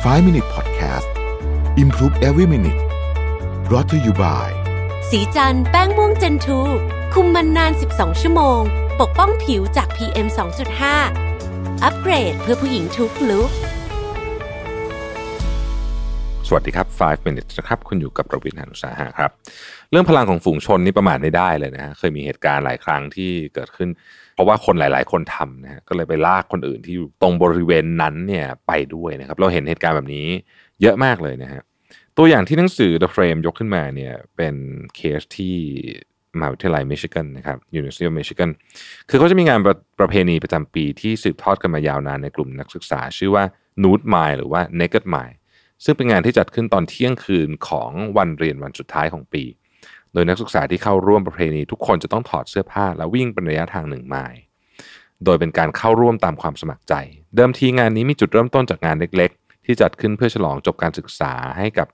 5 Minute Podcast Improve Every Minute r o t to you by สีจันแป้งม่วงเจนทูคุมมันนาน 12 ชั่วโมง ปกป้องผิวจาก PM 2.5 อัปเกรดเพื่อผู้หญิงทุกลุกสวัสดีครับ 5 minutes นะครับ คุณอยู่กับประวินหานุสาหะครับ เรื่องพลังของฝูงชนนี่ประมาทไม่ได้เลยนะฮะเคยมีเหตุการณ์หลายครั้งที่เกิดขึ้น เพราะว่าคนหลาย ๆ คนทำนะฮะก็เลยไปลากคนอื่นที่อยู่ตรงบริเวณนั้นเนี่ยไปด้วยนะครับ เราเห็นเหตุการณ์แบบนี้เยอะมากเลยนะฮะตัวอย่างที่หนังสือ The Frame ยกขึ้นมาเนี่ยเป็นเคสที่มหาวิทยาลัยมิชิแกนนะครับ University of Michigan คือเขาจะมีงานประประเพณีประจำปีที่สืบทอดกันมายาวนานในกลุ่มนักศึกษา ชื่อว่า Nude Mile หรือว่า Naked Mile ซึ่งเป็นงานที่จัดขึ้นตอนเที่ยงคืนของวันเรียนวันสุดท้ายของปี โดยนักศึกษาที่เข้าร่วมประเพณีทุกคนจะต้องถอดเสื้อผ้าและวิ่งเป็นระยะทางหนึ่งไมล์โดยเป็นการเข้าร่วมตามความสมัครใจ เดิมทีงานนี้มีจุดเริ่มต้นจากงานเล็ก ๆ ที่จัดขึ้นเพื่อฉลองจบการศึกษาให้กับ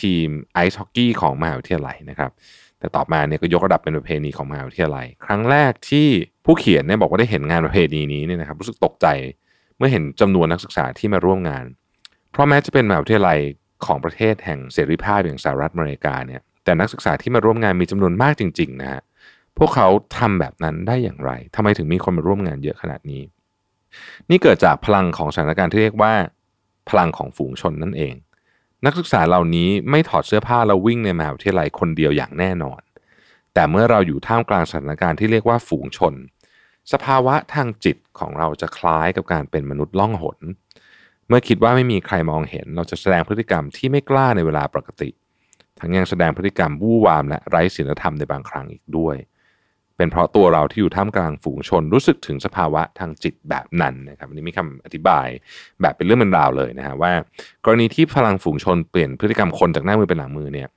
ทีมไอซ์ฮอกกี้ของมหาวิทยาลัยนะครับ แต่ต่อมาเนี่ยก็ยกระดับเป็นประเพณีของมหาวิทยาลัย ครั้งแรกที่ผู้เขียนเนี่ยบอกว่าได้เห็นงานประเพณีนี้เนี่ยนะครับรู้สึกตกใจเมื่อเห็นจำนวนนักศึกษาที่มาร่วมงาน เพราะแม้จะเป็นมหาวิทยาลัยของประเทศแห่งเสรีภาพอย่างสหรัฐอเมริกาเนี่ยแต่นักศึกษาที่มาร่วมงานมีจำนวนมากจริงๆนะฮะพวกเขาทำแบบนั้นได้อย่างไรทำไมถึงมีคนมาร่วมงานเยอะขนาดนี้ นี่เกิดจากพลังของสถานการณ์ที่เรียกว่า พลังของฝูงชนนั่นเอง นักศึกษาเหล่านี้ไม่ถอดเสื้อผ้าแล้ววิ่งในมหาวิทยาลัยคนเดียวอย่างแน่นอน แต่เมื่อเราอยู่ท่ามกลางสถานการณ์ที่เรียกว่าฝูงชน สภาวะทางจิตของเราจะคล้ายกับการเป็นมนุษย์ล่องหน เมื่อคิดว่าไม่มีใครมองเห็น เราจะแสดงพฤติกรรมที่ไม่กล้าในเวลาปกติ ทั้งยังแสดงพฤติกรรมวู่วามและไร้ศีลธรรมในบางครั้งอีกด้วย เป็นเพราะตัวเราที่อยู่ท่ามกลางฝูงชนรู้สึกถึงสภาวะทางจิตแบบนั้นนะครับอันนี้มีคำอธิบายแบบเป็นเรื่องเป็นราวเลยนะฮะว่า กรณีที่พลังฝูงชนเปลี่ยนพฤติกรรมคนจากหน้ามือเป็นหลังมือเนี่ย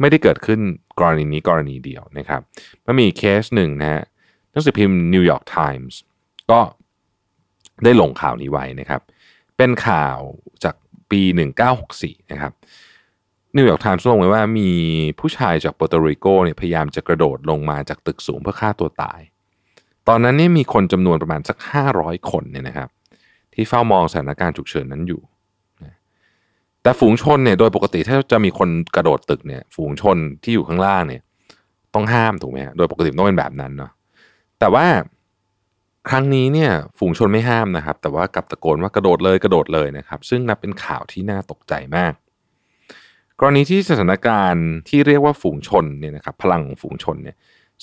ไม่ได้เกิดขึ้นกรณีนี้กรณีเดียวนะครับมันมีเคสหนึ่งนะฮะหนังสือพิมพ์นิวยอร์กไทมส์ก็ได้ลงข่าวนี้ไว้นะครับเป็นข่าวจากปี 1964 นะครับนิวยอร์กไทมส์ลงไว้ว่ามีผู้ชายจากเปอร์โตริโกเนี่ยพยายามจะกระโดดลงมาจากตึกสูงเพื่อฆ่าตัวตาย ตอนนั้นนี่มีคนจำนวนประมาณสัก 500 คนเนี่ยนะครับ ที่เฝ้ามองสถานการณ์ฉุกเฉินนั้นอยู่ แต่ฝูงชนเนี่ยโดยปกติถ้าจะมีคนกระโดดตึกเนี่ยฝูงชนที่อยู่ข้างล่างเนี่ยต้องห้ามถูกไหมฮะโดยปกติต้องเป็นแบบนั้นเนาะแต่ว่า ครั้งนี้เนี่ยฝูงชนไม่ห้ามนะครับ แต่ว่ากลับตะโกนว่ากระโดดเลยกระโดดเลยนะครับ ซึ่งนับเป็นข่าวที่น่าตกใจมาก กรณีที่สถานการณ์ที่เรียกว่าฝูงชนเนี่ยนะครับพลังของฝูงชนเนี่ย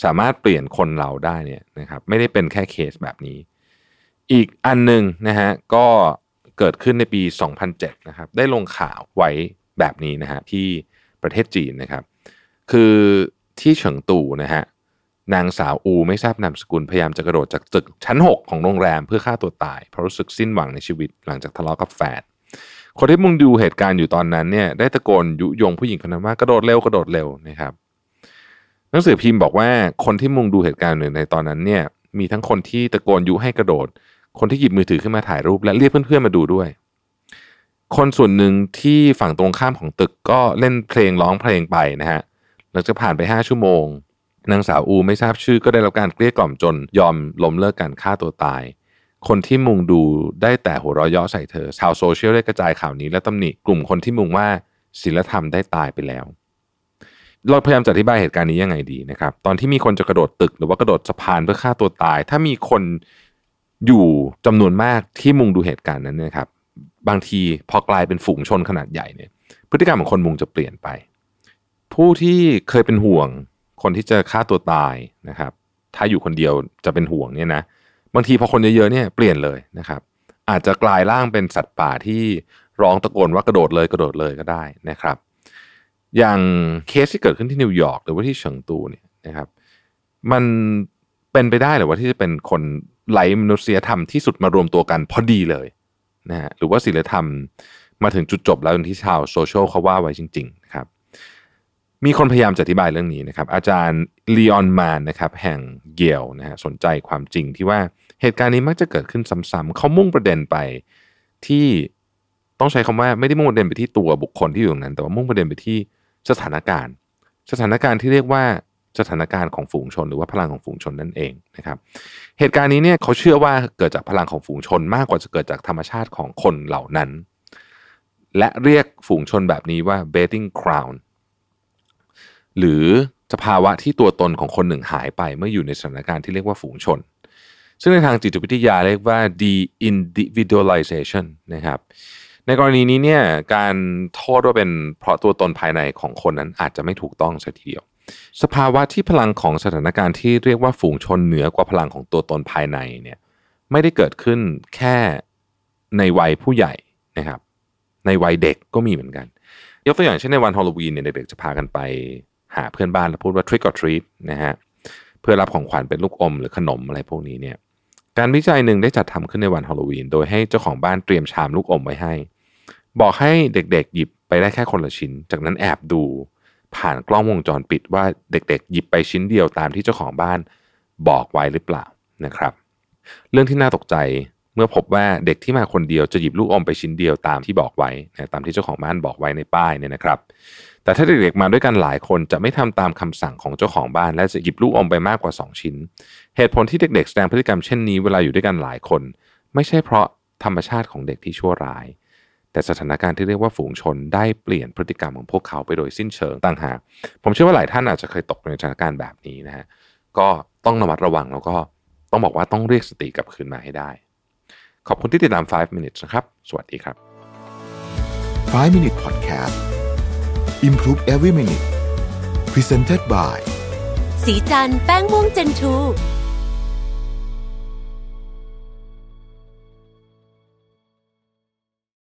สามารถเปลี่ยนคนเราได้เนี่ยนะครับไม่ได้เป็นแค่เคสแบบนี้ อีกอันหนึ่งนะฮะก็เกิดขึ้นในปี 2007 นะครับ ได้ลงข่าวไว้แบบนี้นะฮะที่ประเทศจีนนะครับ คือที่เฉิงตูนะฮะ นางสาวอูไม่ทราบนามสกุลพยายามจะกระโดดจากตึกชั้น 6 ของโรงแรมเพื่อฆ่าตัวตาย เพราะรู้สึกสิ้นหวังในชีวิตหลังจากทะเลาะกับแฟนคนที่มุงดูเหตุการณ์อยู่ตอนนั้นเนี่ยได้ตะโกนยุยงผู้หญิงคนนั้นว่ากระโดดเร็วกระโดดเร็วนะครับหนังสือพิมพ์บอกว่าคนที่มุงดูเหตุการณ์ในตอนนั้นเนี่ยมีทั้งคนที่ตะโกนยุให้กระโดด คนที่หยิบมือถือขึ้นมาถ่ายรูป และเรียกเพื่อนๆมาดูด้วย คนส่วนหนึ่งที่ฝั่งตรงข้ามของตึกก็เล่นเพลงร้องเพลงไปนะฮะหลังจากผ่านไป 5 ชั่วโมง นางสาวอูไม่ทราบชื่อก็ได้รับการเกลี้ยกล่อมจนยอมล้มเลิกการฆ่าตัวตาย คนที่มุงดูได้แต่หัวเราะเยาะใส่เธอ ชาวโซเชียลได้กระจายข่าวนี้และตำหนิกลุ่มคนที่มุงว่าศีลธรรมได้ตายไปแล้ว เราพยายามจะอธิบายเหตุการณ์นี้ยังไงดีนะครับ ตอนที่มีคนจะกระโดดตึกหรือว่ากระโดดสะพานเพื่อฆ่าตัวตาย ถ้ามีคนอยู่จำนวนมากที่มุงดูเหตุการณ์นั้นนะครับ บางทีพอกลายเป็นฝูงชนขนาดใหญ่เนี่ย พฤติกรรมของคนมุงจะเปลี่ยนไป ผู้ที่เคยเป็นห่วง คนที่จะฆ่าตัวตายนะครับ ถ้าอยู่คนเดียวจะเป็นห่วงเนี่ยนะบางทีพอคนเยอะๆเนี่ยเปลี่ยนเลยนะครับ อาจจะกลายร่างเป็นสัตว์ป่าที่ร้องตะโกนว่ากระโดดเลยกระโดดเลยก็ได้นะครับ อย่างเคสที่เกิดขึ้นที่นิวยอร์กหรือว่าที่เฉิงตูเนี่ยนะครับ มันเป็นไปได้หรือว่าที่จะเป็นคนไร้มนุษยธรรมที่สุดมารวมตัวกันพอดีเลยนะฮะหรือว่าศีลธรรมมาถึงจุดจบแล้วอย่างที่ชาวโซเชียลเขาว่าไว้จริง ๆ นะครับ มีคนพยายามจะอธิบายเรื่องนี้นะครับ อาจารย์ลีออนมานนะครับแห่งเยลนะฮะสนใจความจริงที่ว่าเหตุการณ์นี้มักจะเกิดขึ้นซ้ำๆเขามุ่งประเด็นไปที่ต้องใช้คำว่าไม่ได้มุ่งประเด็นไปที่ตัวบุคคลที่อยู่ตรงนั้น แต่ว่ามุ่งประเด็นไปที่สถานการณ์ สถานการณ์ที่เรียกว่าสถานการณ์ของฝูงชน หรือว่าพลังของฝูงชนนั่นเองนะครับ เหตุการณ์นี้เนี่ยเขาเชื่อว่าเกิดจากพลังของฝูงชนมากกว่าจะเกิดจากธรรมชาติของคนเหล่านั้น และเรียกฝูงชนแบบนี้ว่า betting crown หรือสภาวะที่ตัวตนของคนหนึ่งหายไปเมื่ออยู่ในสถานการณ์ที่เรียกว่าฝูงชน ซึ่งในทางจิตวิทยาเรียกว่า de-individualization นะครับ ในกรณีนี้เนี่ยการโทษว่าเป็นเพราะตัวตนภายในของคนนั้นอาจจะไม่ถูกต้องสัทีเดียว สภาวะที่พลังของสถานการณ์ที่เรียกว่าฝูงชนเหนือกว่าพลังของตัวตนภายในเนี่ยไม่ได้เกิดขึ้นแค่ในวัยผู้ใหญ่นะครับ ในวัยเด็กก็มีเหมือนกัน ยกตัวอย่างเช่นในวันฮอลโลวีนเนี่ยเด็กๆจะพากันไป หาเพื่อนบ้านแล้วพูดว่า trick or treat นะฮะเพื่อรับของขวัญเป็นลูกอมหรือขนมอะไรพวกนี้เนี่ยการวิจัยหนึ่งได้จัดทำขึ้นในวันฮอลโลวีน โดยให้เจ้าของบ้านเตรียมชามลูกอมไว้ให้ บอกให้เด็กๆ หยิบไปได้แค่คนละชิ้น จากนั้นแอบดูผ่านกล้องวงจรปิดว่าเด็กๆ หยิบไปชิ้นเดียวตามที่เจ้าของบ้านบอกไว้หรือเปล่านะครับ เรื่องที่น่าตกใจ เมื่อพบว่าเด็กที่มาคนเดียวจะหยิบลูกอมไปชิ้นเดียวตามที่บอกไว้นะตามที่เจ้าของบ้านบอกไว้ในป้ายเนี่ยนะครับ แต่ถ้าเด็กๆมาด้วยกันหลายคนจะไม่ทำตามคำสั่งของเจ้าของบ้าน และจะหยิบลูกอมไปมากกว่า 2 ชิ้น เหตุผลที่เด็กๆ แสดงพฤติกรรมเช่นนี้เวลาอยู่ด้วยกันหลายคน ไม่ใช่เพราะธรรมชาติของเด็กที่ชั่วร้าย แต่สถานการณ์ที่เรียกว่าฝูงชนได้เปลี่ยนพฤติกรรมของพวกเขาไปโดยสิ้นเชิงต่างหากผมเชื่อว่าหลายท่านอาจจะเคยตกในสถานการณ์แบบนี้นะฮะก็ต้องระมัดระวังแล้วก็ต้องบอกว่าต้องเรียกสติกลับคืนมาให้ได้ ขอบคุณที่ติดตาม 5 minutes นะครับ สวัสดีครับ 5 Minute Podcast Improve Every Minute Presented by สีจันแป้งม่วงเจนทู